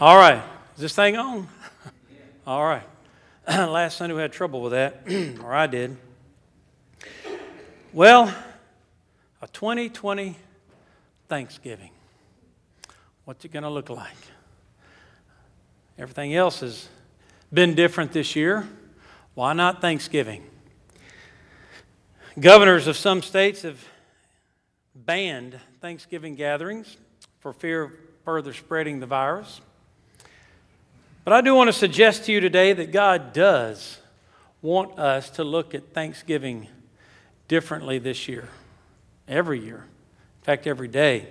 All right. Is this thing on? All right. Last Sunday we had trouble with that, or I did. Well, a 2020 Thanksgiving. What's it going to look like? Everything else has been different this year. Why not Thanksgiving? Governors of some states have banned Thanksgiving gatherings for fear of further spreading the virus. But I do want to suggest to you today that God does want us to look at Thanksgiving differently this year, every year, in fact, every day.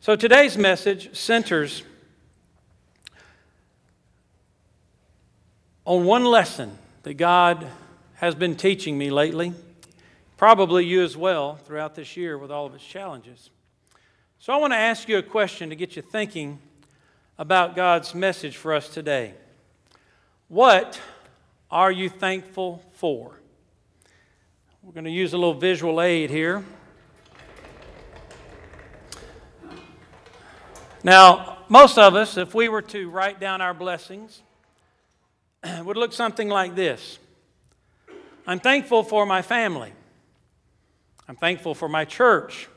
So today's message centers on one lesson that God has been teaching me lately, probably you as well throughout this year with all of its challenges. So I want to ask you a question to get you thinking about God's message for us today. What are you thankful for? We're going to use a little visual aid here. Now, most of us, if we were to write down our blessings, would look something like this I'm thankful for my family. I'm thankful for my church.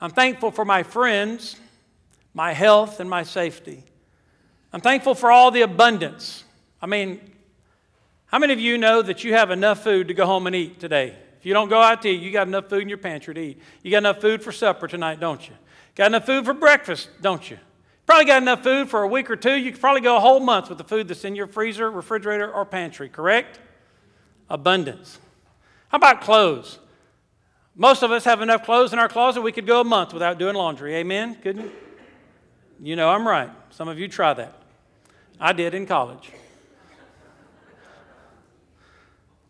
I'm thankful for my friends my health, and my safety. I'm thankful for all the abundance. I mean, how many of you know that you have enough food to go home and eat today? If you don't go out to eat, you got enough food in your pantry to eat. You got enough food for supper tonight, don't you? Got enough food for breakfast, don't you? Probably got enough food for a week or two. You could probably go a whole month with the food that's in your freezer, refrigerator, or pantry, correct? Abundance. How about clothes? Most of us have enough clothes in our closet we could go a month without doing laundry. Amen? Couldn't you? Know I'm right. Some of you try that. I did in college.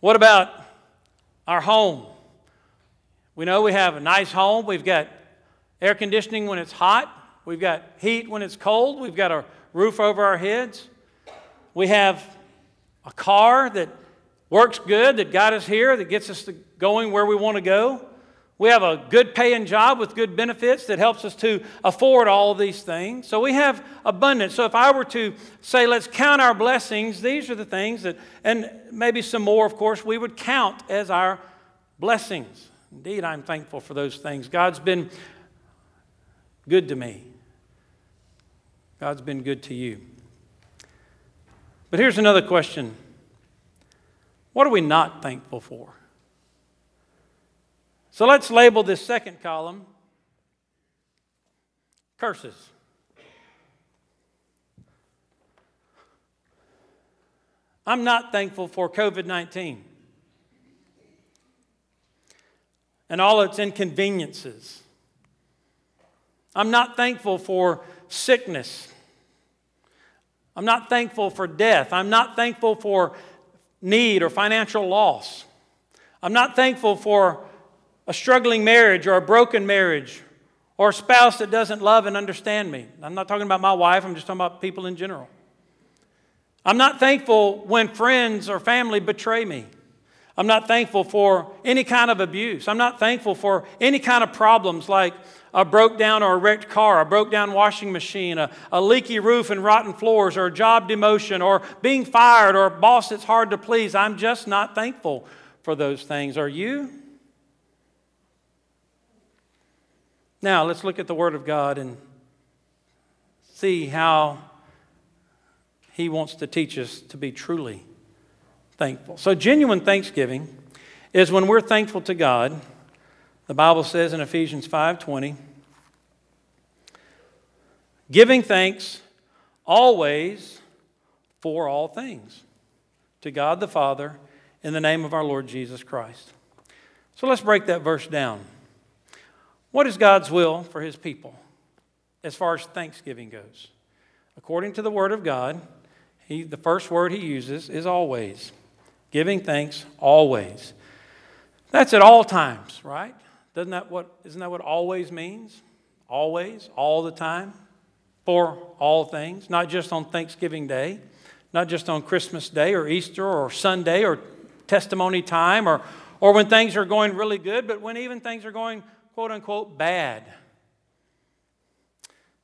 What about our home? We know we have a nice home. We've got air conditioning when it's hot. We've got heat when it's cold. We've got a roof over our heads. We have a car that works good, that got us here, that gets us going where we want to go. We have a good paying job with good benefits that helps us to afford all these things. So we have abundance. So if I were to say, let's count our blessings, these are the things that, and maybe some more, of course, we would count as our blessings. Indeed, I'm thankful for those things. God's been good to me, God's been good to you. But here's another question What are we not thankful for? So let's label this second column curses. I'm not thankful for COVID 19 and all its inconveniences. I'm not thankful for sickness. I'm not thankful for death. I'm not thankful for need or financial loss. I'm not thankful for a struggling marriage or a broken marriage or a spouse that doesn't love and understand me. I'm not talking about my wife, I'm just talking about people in general. I'm not thankful when friends or family betray me. I'm not thankful for any kind of abuse. I'm not thankful for any kind of problems like a broke down or a wrecked car, a broke down washing machine, a, a leaky roof and rotten floors, or a job demotion, or being fired, or a boss that's hard to please. I'm just not thankful for those things. Are you? Now, let's look at the Word of God and see how He wants to teach us to be truly thankful. So, genuine thanksgiving is when we're thankful to God. The Bible says in Ephesians 5:20, giving thanks always for all things to God the Father in the name of our Lord Jesus Christ. So let's break that verse down. What is God's will for his people as far as thanksgiving goes? According to the Word of God, he, the first word he uses is always. Giving thanks always. That's at all times, right? Doesn't that what, isn't that what always means? Always, all the time, for all things, not just on Thanksgiving Day, not just on Christmas Day or Easter or Sunday or testimony time or, or when things are going really good, but when even things are going quote unquote bad.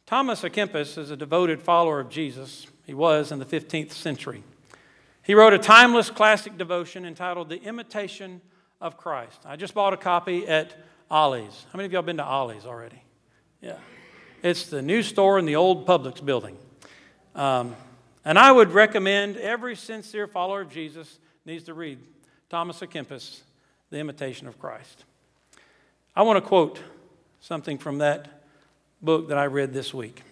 Thomas à Kempis is a devoted follower of Jesus. He was in the 15th century. He wrote a timeless classic devotion entitled The Imitation of Christ. I just bought a copy at Ollie's. How many of y'all been to Ollie's already? Yeah. It's the new store in the old Publix building. Um, and I would recommend every sincere follower of Jesus needs to read Thomas à Kempis, The Imitation of Christ. I want to quote something from that book that I read this week.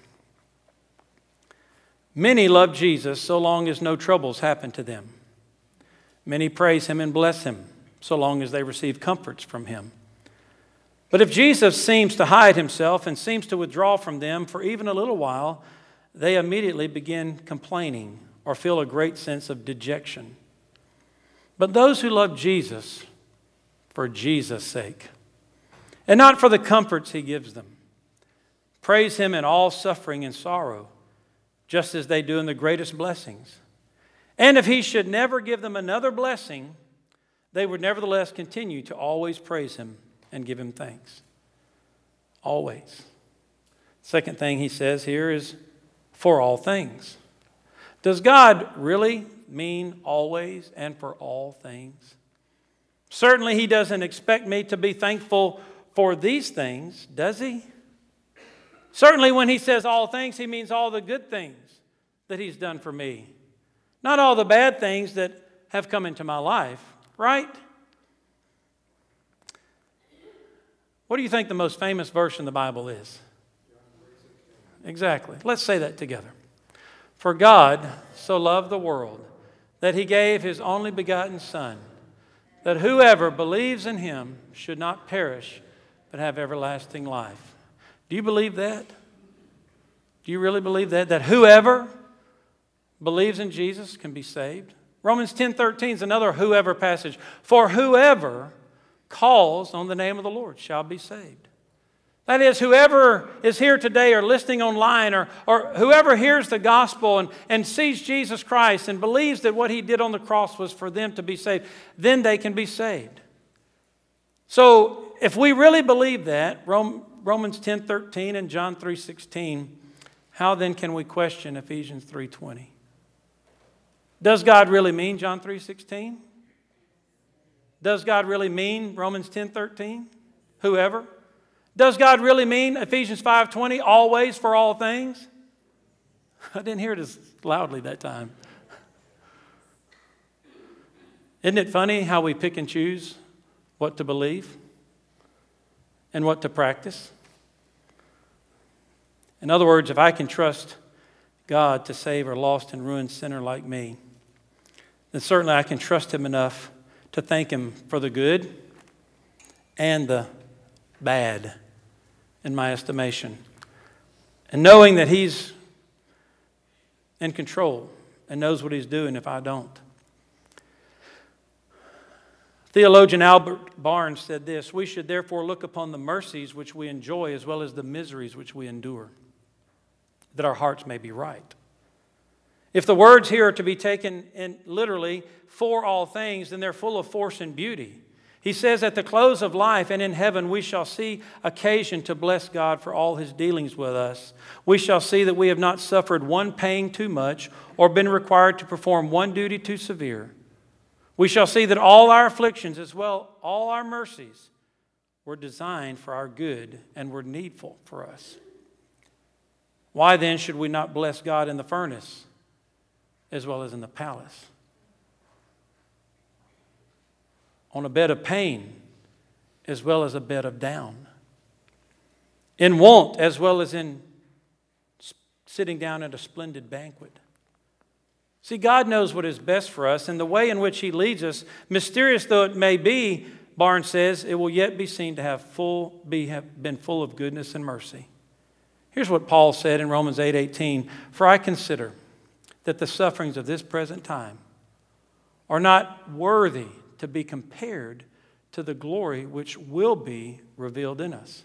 Many love Jesus so long as no troubles happen to them. Many praise him and bless him so long as they receive comforts from him. But if Jesus seems to hide himself and seems to withdraw from them for even a little while, they immediately begin complaining or feel a great sense of dejection. But those who love Jesus for Jesus' sake, and not for the comforts he gives them, praise him in all suffering and sorrow, just as they do in the greatest blessings. And if he should never give them another blessing, they would nevertheless continue to always praise him and give him thanks. Always. Second thing he says here is for all things. Does God really mean always and for all things? Certainly, He doesn't expect me to be thankful for these things, does He? Certainly, when He says all things, He means all the good things that He's done for me, not all the bad things that have come into my life, right? What do you think the most famous verse in the Bible is? Exactly. Let's say that together. For God so loved the world that he gave his only begotten Son, that whoever believes in him should not perish, but have everlasting life. Do you believe that? Do you really believe that? That whoever believes in Jesus can be saved? Romans 10 13 is another whoever passage. For whoever calls on the name of the Lord shall be saved. That is, whoever is here today or listening online or, or whoever hears the gospel and, and sees Jesus Christ and believes that what he did on the cross was for them to be saved, then they can be saved. So if we really believe that, Romans 10 13 and John 3 16, how then can we question Ephesians 3 20? Does God really mean John 3 16? Does God really mean Romans 10 13? Whoever? Does God really mean Ephesians 5:20 always for all things? I didn't hear it as loudly that time. Isn't it funny how we pick and choose what to believe and what to practice? In other words, if I can trust God to save a lost and ruined sinner like me, then certainly I can trust Him enough to thank Him for the good and the bad in my estimation. And knowing that He's in control and knows what He's doing if I don't. Theologian Albert Barnes said this We should therefore look upon the mercies which we enjoy as well as the miseries which we endure, that our hearts may be right. If the words here are to be taken in literally for all things, then they're full of force and beauty. He says, At the close of life and in heaven, we shall see occasion to bless God for all his dealings with us. We shall see that we have not suffered one pang too much or been required to perform one duty too severe. We shall see that all our afflictions, as well all our mercies, were designed for our good and were needful for us. Why then should we not bless God in the furnace as well as in the palace? on a bed of pain as well as a bed of down, in want as well as in sitting down at a splendid banquet. See, God knows what is best for us, and the way in which He leads us, mysterious though it may be, Barnes says, it will yet be seen to have full be have been full of goodness and mercy. Here's what Paul said in Romans 8:18, "For I consider that the sufferings of this present time are not worthy to be compared to the glory which will be revealed in us.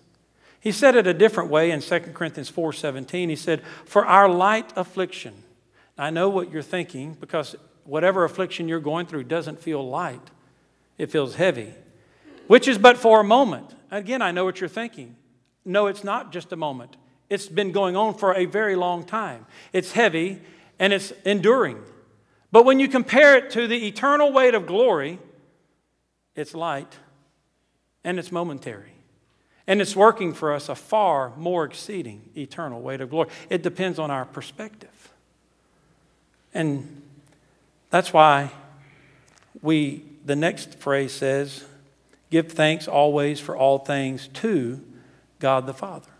He said it a different way in 2 Corinthians 4:17. He said, "For our light affliction." I know what you're thinking because whatever affliction you're going through doesn't feel light. It feels heavy, which is but for a moment. Again, I know what you're thinking. No, it's not just a moment. It's been going on for a very long time. It's heavy and it's enduring. But when you compare it to the eternal weight of glory, it's light and it's momentary. And it's working for us a far more exceeding eternal weight of glory. It depends on our perspective. And that's why we, the next phrase says, give thanks always for all things to God the Father.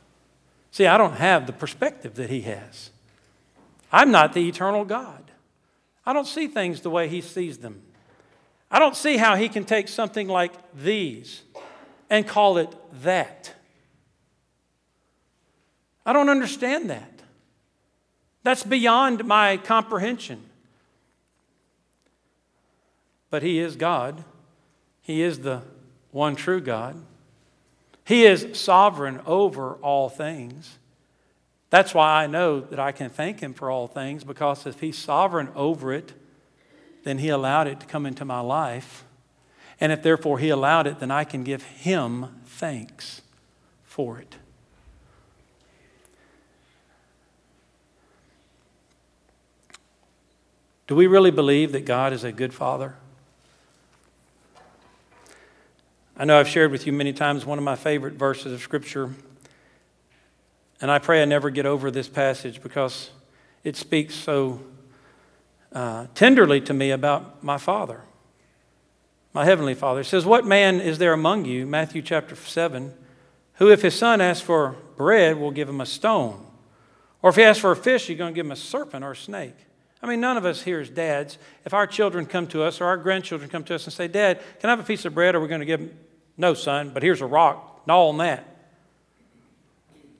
See, I don't have the perspective that He has. I'm not the eternal God. I don't see things the way He sees them. I don't see how He can take something like these and call it that. I don't understand that. That's beyond my comprehension. But He is God, He is the one true God. He is sovereign over all things. That's why I know that I can thank Him for all things because if He's sovereign over it, then He allowed it to come into my life. And if therefore He allowed it, then I can give Him thanks for it. Do we really believe that God is a good Father? I know I've shared with you many times one of my favorite verses of Scripture, and I pray I never get over this passage because it speaks so uh, tenderly to me about my Father, my Heavenly Father. It says, What man is there among you, Matthew chapter 7, who if his son asks for bread will give him a stone? Or if he asks for a fish, you're going to give him a serpent or a snake? I mean, none of us here is dads, if our children come to us or our grandchildren come to us and say, Dad, can I have a piece of bread or we're going to give them no, son, but here's a rock. Gnaw on that.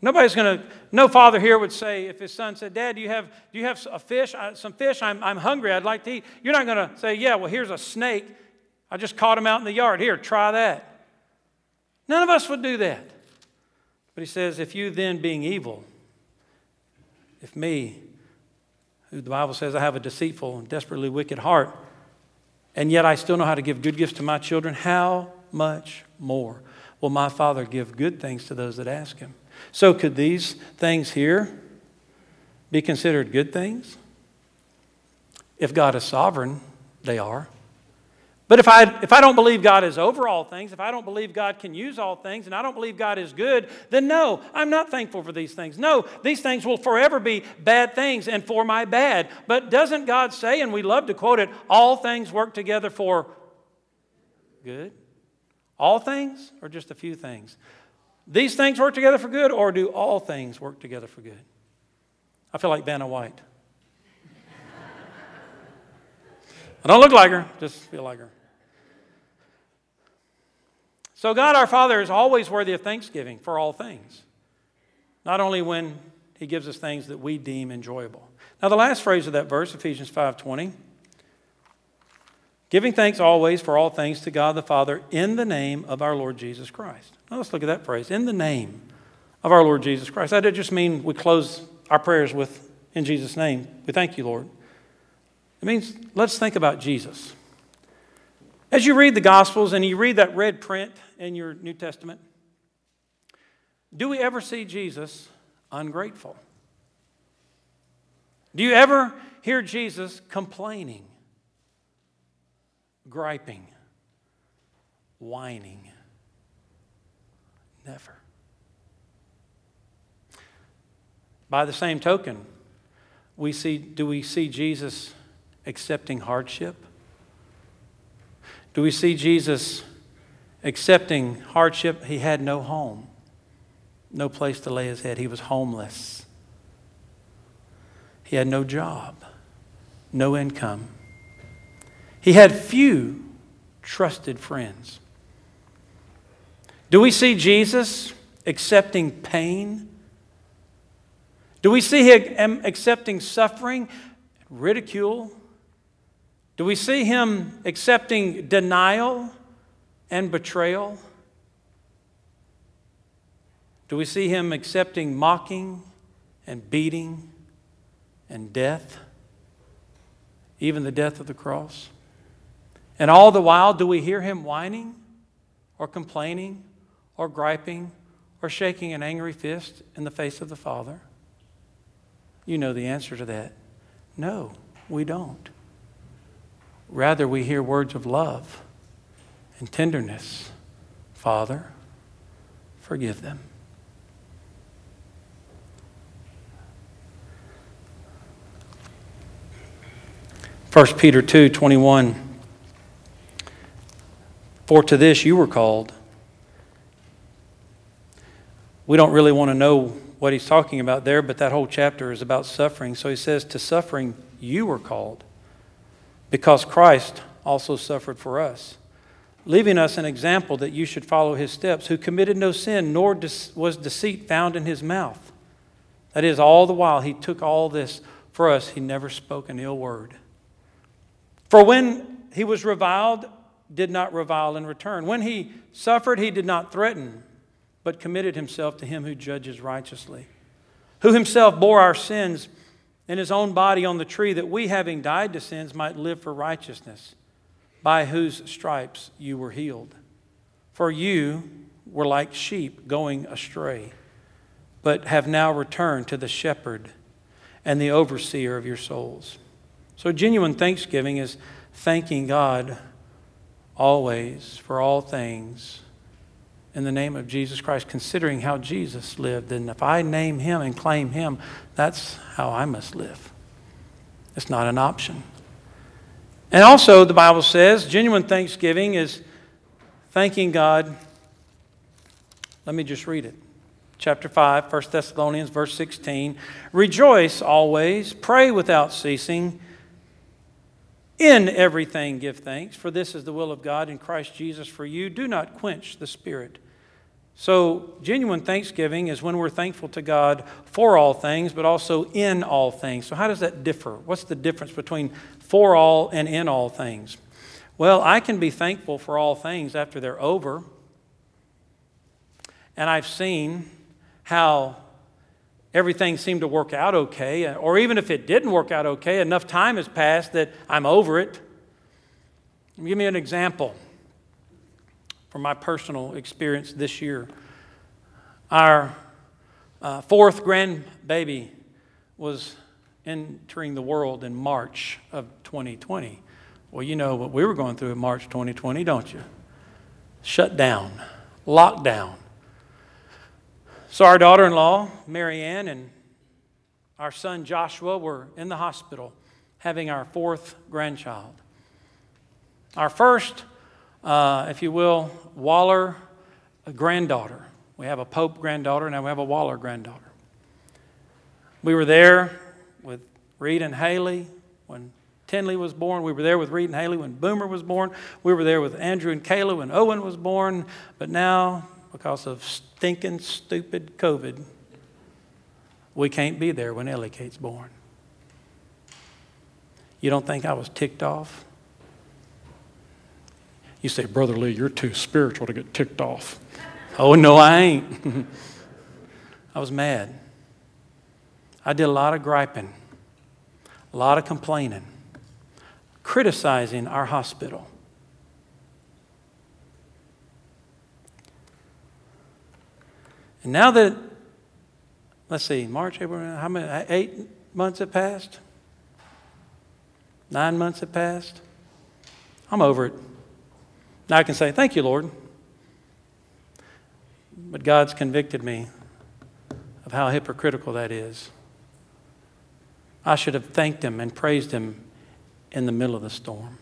Nobody's going to, no father here would say, if his son said, Dad, do you have, do you have a fish, some fish? I'm, I'm hungry. I'd like to eat. You're not going to say, Yeah, well, here's a snake. I just caught him out in the yard. Here, try that. None of us would do that. But he says, If you then, being evil, if me, who the Bible says I have a deceitful and desperately wicked heart, and yet I still know how to give good gifts to my children, how much more will my Father give good things to those that ask Him. So, could these things here be considered good things? If God is sovereign, they are. But if I, if I don't believe God is over all things, if I don't believe God can use all things, and I don't believe God is good, then no, I'm not thankful for these things. No, these things will forever be bad things and for my bad. But doesn't God say, and we love to quote it, all things work together for good? All things or just a few things? These things work together for good, or do all things work together for good? I feel like Vanna White. I don't look like her, just feel like her. So, God our Father is always worthy of thanksgiving for all things, not only when He gives us things that we deem enjoyable. Now, the last phrase of that verse, Ephesians 5:20, Giving thanks always for all things to God the Father in the name of our Lord Jesus Christ. Now let's look at that phrase in the name of our Lord Jesus Christ. That doesn't just mean we close our prayers with, in Jesus' name. We thank you, Lord. It means let's think about Jesus. As you read the Gospels and you read that red print in your New Testament, do we ever see Jesus ungrateful? Do you ever hear Jesus complaining? griping, whining. Never. By the same token, we see, do we see Jesus accepting hardship? Do we see Jesus accepting hardship? He had no home, no place to lay his head. He was homeless. He had no job, no income. He had few trusted friends. Do we see Jesus accepting pain? Do we see him accepting suffering, ridicule? Do we see him accepting denial and betrayal? Do we see him accepting mocking and beating and death, even the death of the cross? And all the while, do we hear him whining or complaining or griping or shaking an angry fist in the face of the Father? You know the answer to that. No, we don't. Rather, we hear words of love and tenderness. Father, forgive them. 1 Peter 2 21. For to this you were called. We don't really want to know what he's talking about there, but that whole chapter is about suffering. So he says, To suffering you were called, because Christ also suffered for us, leaving us an example that you should follow his steps, who committed no sin, nor was deceit found in his mouth. That is, all the while he took all this for us, he never spoke an ill word. For when he was reviled, did not revile in return. When he suffered, he did not threaten, but committed himself to him who judges righteously, who himself bore our sins in his own body on the tree, that we, having died to sins, might live for righteousness, by whose stripes you were healed. For you were like sheep going astray, but have now returned to the shepherd and the overseer of your souls. So, genuine thanksgiving is thanking God always for all things in the name of Jesus Christ, considering how Jesus lived. And if I name him and claim him, that's how I must live. It's not an option. And also, the Bible says genuine thanksgiving is thanking God. Let me just read it. Chapter 5, 1 Thessalonians, verse 16. Rejoice always, pray without ceasing. In everything give thanks, for this is the will of God in Christ Jesus for you. Do not quench the Spirit. So, genuine thanksgiving is when we're thankful to God for all things, but also in all things. So, how does that differ? What's the difference between for all and in all things? Well, I can be thankful for all things after they're over. And I've seen how everything seemed to work out okay, or even if it didn't work out okay, enough time has passed that I'm over it. Give me an example from my personal experience this year. Our uh, fourth grandbaby was entering the world in March of 2020. Well, you know what we were going through in March 2020, don't you? Shut down, lockdown. So, our daughter in law, Marianne, and our son Joshua were in the hospital having our fourth grandchild. Our first, uh, if you will, Waller a granddaughter. We have a Pope granddaughter, now we have a Waller granddaughter. We were there with Reed and Haley when Tinley was born. We were there with Reed and Haley when Boomer was born. We were there with Andrew and Kayla when Owen was born. But now because of stinking, stupid COVID, we can't be there when Ellie Kate's born. You don't think I was ticked off? You say, Brother Lee, you're too spiritual to get ticked off. oh, no, I ain't. I was mad. I did a lot of griping, a lot of complaining, criticizing our hospital. And now that, let's see, March, April, how many, eight months have passed? Nine months have passed? I'm over it. Now I can say, Thank you, Lord. But God's convicted me of how hypocritical that is. I should have thanked Him and praised Him in the middle of the storm.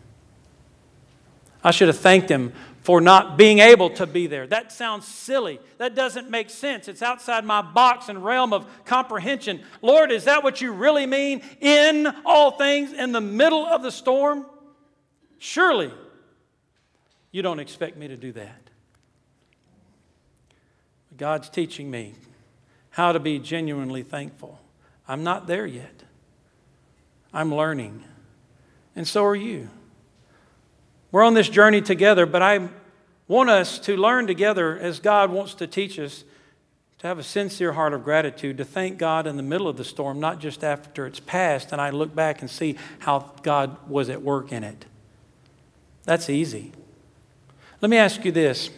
I should have thanked Him for not being able to be there. That sounds silly. That doesn't make sense. It's outside my box and realm of comprehension. Lord, is that what you really mean? In all things, in the middle of the storm? Surely you don't expect me to do that. God's teaching me how to be genuinely thankful. I'm not there yet. I'm learning. And so are you. We're on this journey together, but I want us to learn together as God wants to teach us to have a sincere heart of gratitude, to thank God in the middle of the storm, not just after it's passed and I look back and see how God was at work in it. That's easy. Let me ask you this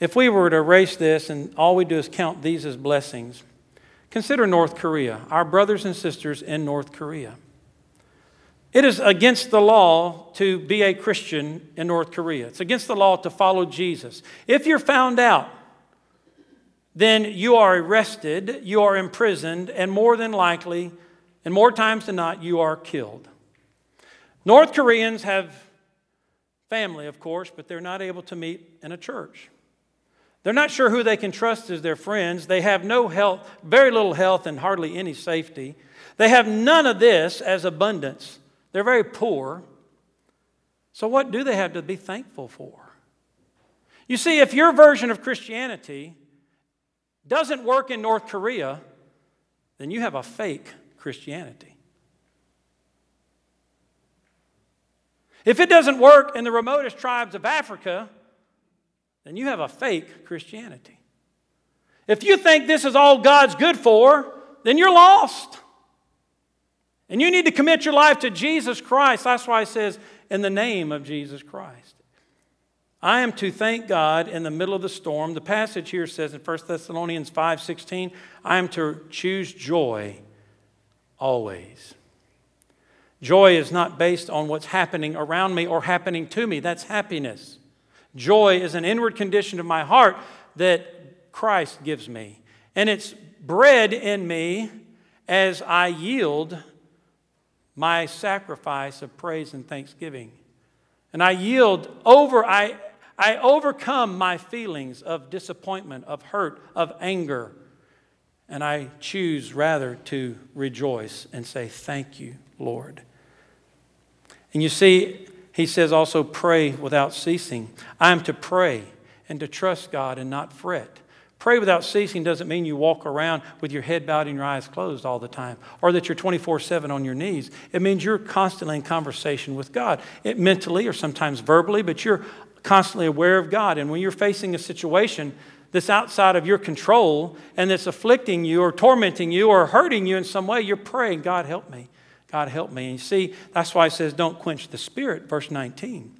If we were to erase this and all we do is count these as blessings, consider North Korea, our brothers and sisters in North Korea. It is against the law to be a Christian in North Korea. It's against the law to follow Jesus. If you're found out, then you are arrested, you are imprisoned, and more than likely, and more times than not, you are killed. North Koreans have family, of course, but they're not able to meet in a church. They're not sure who they can trust as their friends. They have no health, very little health, and hardly any safety. They have none of this as abundance. They're very poor. So, what do they have to be thankful for? You see, if your version of Christianity doesn't work in North Korea, then you have a fake Christianity. If it doesn't work in the remotest tribes of Africa, then you have a fake Christianity. If you think this is all God's good for, then you're lost. And you need to commit your life to Jesus Christ. That's why it says, in the name of Jesus Christ. I am to thank God in the middle of the storm. The passage here says in 1 Thessalonians 5:16, I am to choose joy always. Joy is not based on what's happening around me or happening to me. That's happiness. Joy is an inward condition of my heart that Christ gives me. And it's bred in me as I yield my sacrifice of praise and thanksgiving. And I yield over, I, I overcome my feelings of disappointment, of hurt, of anger. And I choose rather to rejoice and say, Thank you, Lord. And you see, he says also, pray without ceasing. I am to pray and to trust God and not fret. Pray without ceasing doesn't mean you walk around with your head bowed and your eyes closed all the time, or that you're 24 7 on your knees. It means you're constantly in conversation with God, it, mentally or sometimes verbally, but you're constantly aware of God. And when you're facing a situation that's outside of your control and that's afflicting you or tormenting you or hurting you in some way, you're praying, God, help me. God, help me. And you see, that's why it says, don't quench the spirit, verse 19.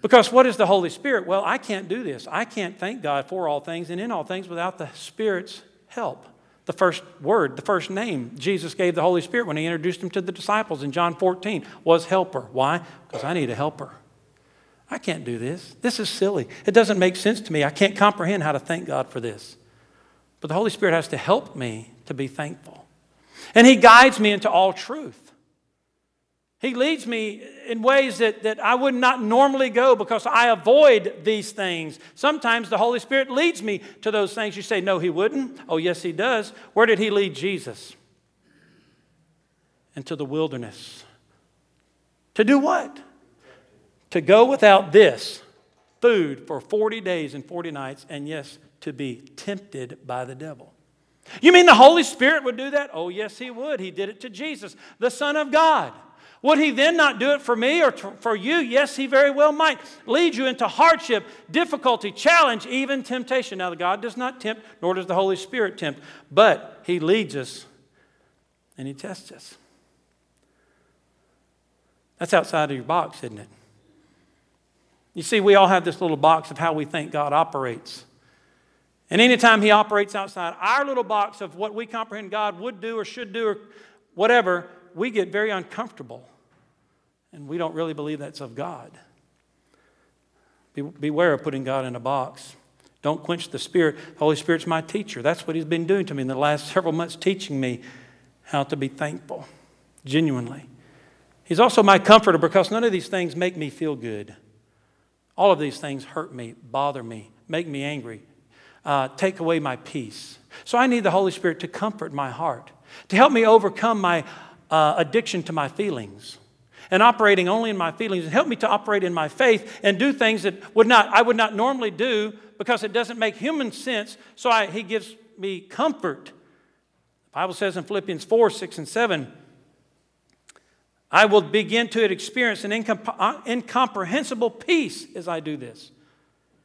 Because what is the Holy Spirit? Well, I can't do this. I can't thank God for all things and in all things without the Spirit's help. The first word, the first name Jesus gave the Holy Spirit when he introduced him to the disciples in John 14 was helper. Why? Because I need a helper. I can't do this. This is silly. It doesn't make sense to me. I can't comprehend how to thank God for this. But the Holy Spirit has to help me to be thankful. And he guides me into all truth. He leads me in ways that, that I would not normally go because I avoid these things. Sometimes the Holy Spirit leads me to those things. You say, No, He wouldn't. Oh, yes, He does. Where did He lead Jesus? Into the wilderness. To do what? To go without this food for 40 days and 40 nights, and yes, to be tempted by the devil. You mean the Holy Spirit would do that? Oh, yes, He would. He did it to Jesus, the Son of God. Would he then not do it for me or for you? Yes, he very well might. Lead you into hardship, difficulty, challenge, even temptation. Now, God does not tempt, nor does the Holy Spirit tempt, but he leads us and he tests us. That's outside of your box, isn't it? You see, we all have this little box of how we think God operates. And anytime he operates outside our little box of what we comprehend God would do or should do or whatever, we get very uncomfortable and we don't really believe that's of God. Be, beware of putting God in a box. Don't quench the Spirit. The Holy Spirit's my teacher. That's what He's been doing to me in the last several months, teaching me how to be thankful, genuinely. He's also my comforter because none of these things make me feel good. All of these things hurt me, bother me, make me angry, uh, take away my peace. So I need the Holy Spirit to comfort my heart, to help me overcome my uh, addiction to my feelings and operating only in my feelings and help me to operate in my faith and do things that would not, I would not normally do because it doesn't make human sense. So I, he gives me comfort. The Bible says in Philippians 4 6 and 7, I will begin to experience an incomprehensible peace as I do this.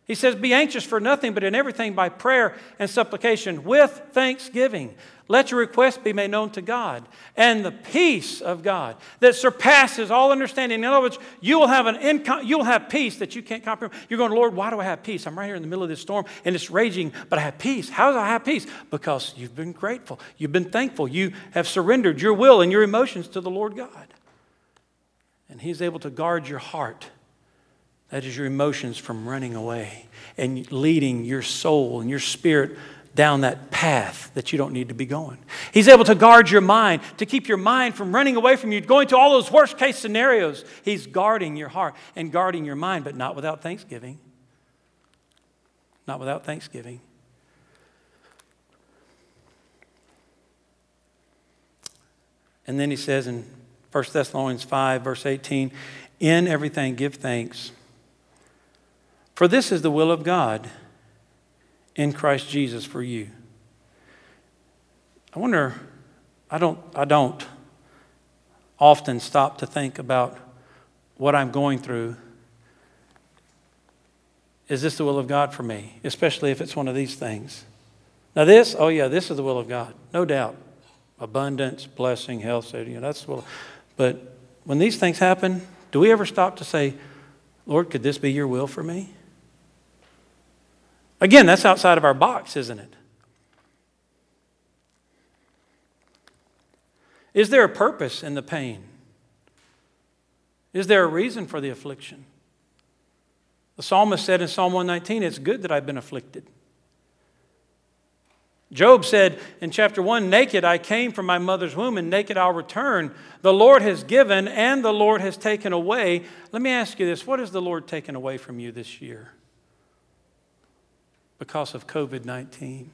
He says, Be anxious for nothing, but in everything by prayer and supplication with thanksgiving. Let your requests be made known to God. And the peace of God that surpasses all understanding. In other words, you will have an income, you'll have peace that you can't comprehend. You're going, Lord, why do I have peace? I'm right here in the middle of this storm and it's raging, but I have peace. How do I have peace? Because you've been grateful. You've been thankful. You have surrendered your will and your emotions to the Lord God. And He's able to guard your heart that is your emotions from running away and leading your soul and your spirit down that path that you don't need to be going. He's able to guard your mind, to keep your mind from running away from you, going to all those worst case scenarios. He's guarding your heart and guarding your mind, but not without thanksgiving. Not without thanksgiving. And then he says in 1 Thessalonians 5, verse 18, In everything give thanks for this is the will of God in Christ Jesus for you. I wonder, I don't, I don't often stop to think about what I'm going through. Is this the will of God for me? Especially if it's one of these things. Now, this, oh yeah, this is the will of God, no doubt. Abundance, blessing, health, safety, you know, that's the will. But when these things happen, do we ever stop to say, Lord, could this be your will for me? Again, that's outside of our box, isn't it? Is there a purpose in the pain? Is there a reason for the affliction? The psalmist said in Psalm 119, It's good that I've been afflicted. Job said in chapter 1 Naked I came from my mother's womb, and naked I'll return. The Lord has given, and the Lord has taken away. Let me ask you this what has the Lord taken away from you this year? Because of COVID 19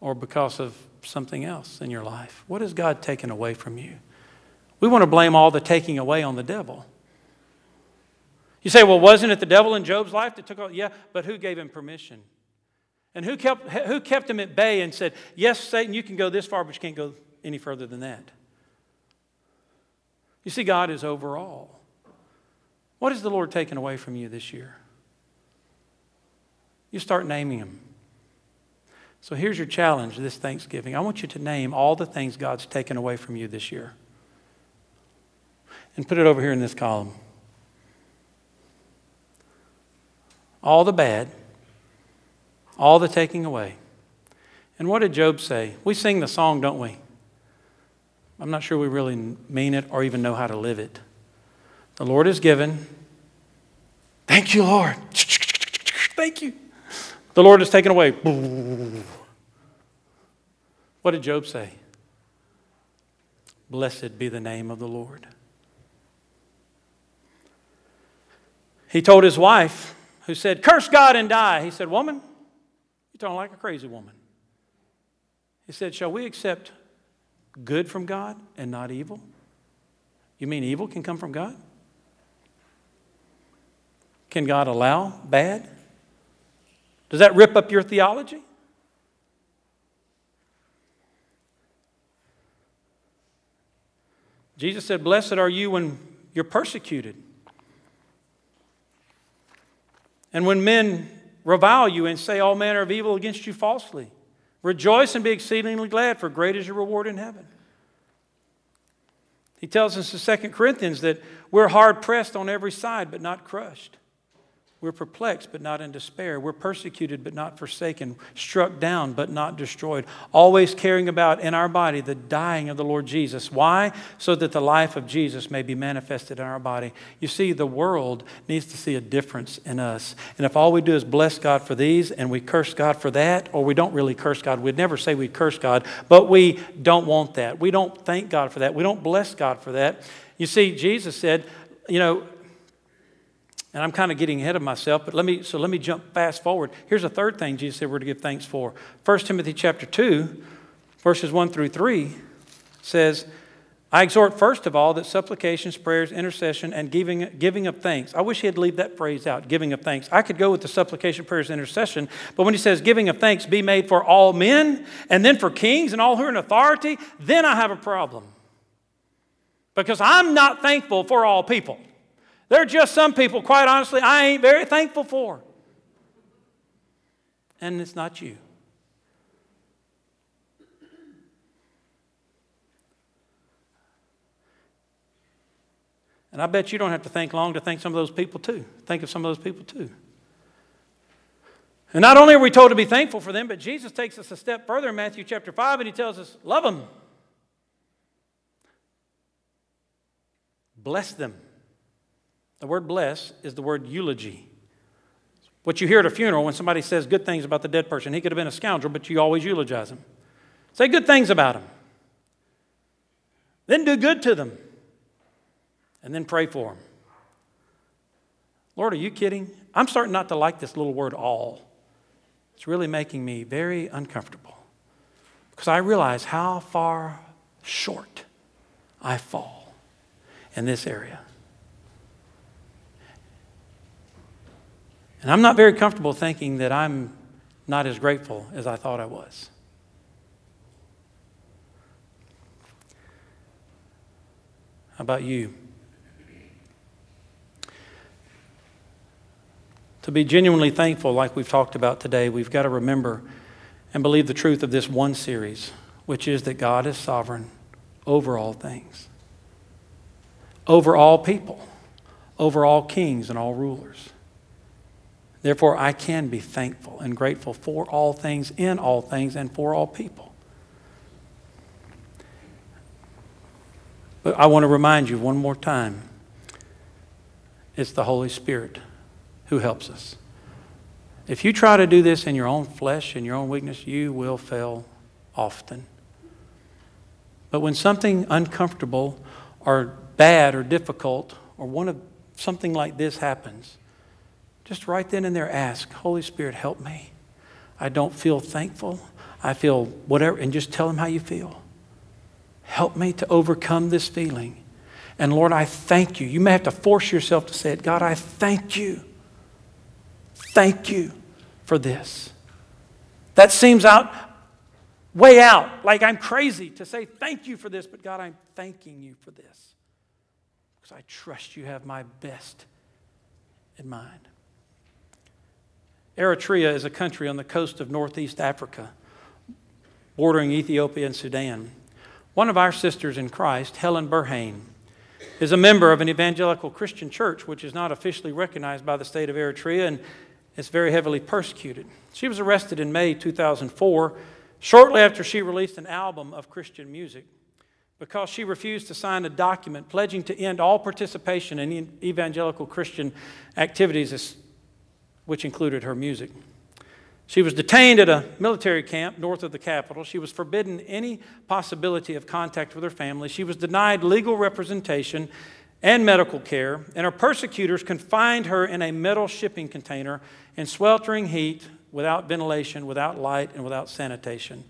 or because of something else in your life? What has God taken away from you? We want to blame all the taking away on the devil. You say, well, wasn't it the devil in Job's life that took all? Yeah, but who gave him permission? And who kept, who kept him at bay and said, yes, Satan, you can go this far, but you can't go any further than that? You see, God is over all. What has the Lord taken away from you this year? You start naming them. So here's your challenge this Thanksgiving. I want you to name all the things God's taken away from you this year. And put it over here in this column. All the bad, all the taking away. And what did Job say? We sing the song, don't we? I'm not sure we really mean it or even know how to live it. The Lord has given. Thank you, Lord. Thank you. The Lord has taken away. What did Job say? Blessed be the name of the Lord. He told his wife, who said, Curse God and die. He said, Woman, you're talking like a crazy woman. He said, Shall we accept good from God and not evil? You mean evil can come from God? Can God allow bad? Does that rip up your theology? Jesus said, Blessed are you when you're persecuted. And when men revile you and say all manner of evil against you falsely, rejoice and be exceedingly glad, for great is your reward in heaven. He tells us in 2 Corinthians that we're hard pressed on every side, but not crushed. We're perplexed, but not in despair. We're persecuted, but not forsaken. Struck down, but not destroyed. Always carrying about in our body the dying of the Lord Jesus. Why? So that the life of Jesus may be manifested in our body. You see, the world needs to see a difference in us. And if all we do is bless God for these and we curse God for that, or we don't really curse God, we'd never say we curse God, but we don't want that. We don't thank God for that. We don't bless God for that. You see, Jesus said, you know, and I'm kind of getting ahead of myself, but let me so let me jump fast forward. Here's a third thing Jesus said we're to give thanks for. 1 Timothy chapter 2, verses 1 through 3 says, I exhort first of all that supplications, prayers, intercession, and giving, giving of thanks. I wish he had leave that phrase out, giving of thanks. I could go with the supplication, prayers, intercession, but when he says giving of thanks be made for all men, and then for kings and all who are in authority, then I have a problem. Because I'm not thankful for all people. There are just some people, quite honestly, I ain't very thankful for. And it's not you. And I bet you don't have to think long to think some of those people too. Think of some of those people too. And not only are we told to be thankful for them, but Jesus takes us a step further in Matthew chapter 5 and he tells us, love them. Bless them. The word bless is the word eulogy. What you hear at a funeral when somebody says good things about the dead person. He could have been a scoundrel, but you always eulogize him. Say good things about him. Then do good to them and then pray for them. Lord, are you kidding? I'm starting not to like this little word all. It's really making me very uncomfortable because I realize how far short I fall in this area. And I'm not very comfortable thinking that I'm not as grateful as I thought I was. How about you? To be genuinely thankful, like we've talked about today, we've got to remember and believe the truth of this one series, which is that God is sovereign over all things, over all people, over all kings and all rulers. Therefore, I can be thankful and grateful for all things, in all things, and for all people. But I want to remind you one more time it's the Holy Spirit who helps us. If you try to do this in your own flesh, in your own weakness, you will fail often. But when something uncomfortable or bad or difficult or one of something like this happens, just right then and there ask, Holy Spirit, help me. I don't feel thankful. I feel whatever, and just tell him how you feel. Help me to overcome this feeling. And Lord, I thank you. You may have to force yourself to say it. God, I thank you Thank you for this. That seems out, way out, like I'm crazy to say thank you for this, but God, I'm thanking you for this because I trust you have my best in mind. Eritrea is a country on the coast of northeast Africa, bordering Ethiopia and Sudan. One of our sisters in Christ, Helen Berhane, is a member of an evangelical Christian church which is not officially recognized by the state of Eritrea and is very heavily persecuted. She was arrested in May 2004, shortly after she released an album of Christian music, because she refused to sign a document pledging to end all participation in evangelical Christian activities, which included her music. She was detained at a military camp north of the capital. She was forbidden any possibility of contact with her family. She was denied legal representation and medical care, and her persecutors confined her in a metal shipping container in sweltering heat, without ventilation, without light, and without sanitation.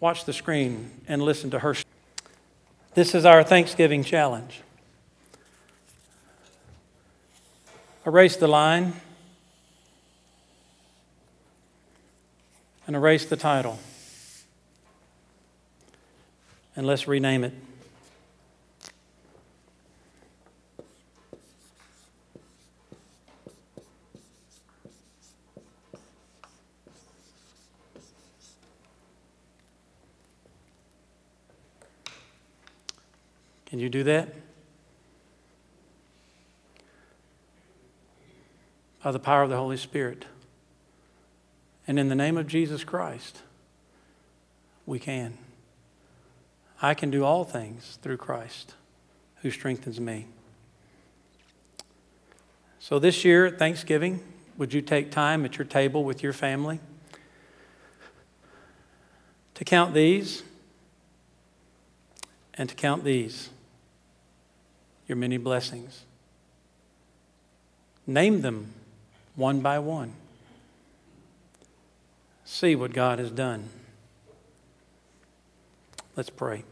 Watch the screen and listen to her. This is our Thanksgiving challenge. Erase the line and erase the title. And let's rename it. Can you do that? By the power of the Holy Spirit. And in the name of Jesus Christ, we can. I can do all things through Christ who strengthens me. So this year at Thanksgiving, would you take time at your table with your family to count these and to count these? your many blessings. Name them one by one. See what God has done. Let's pray.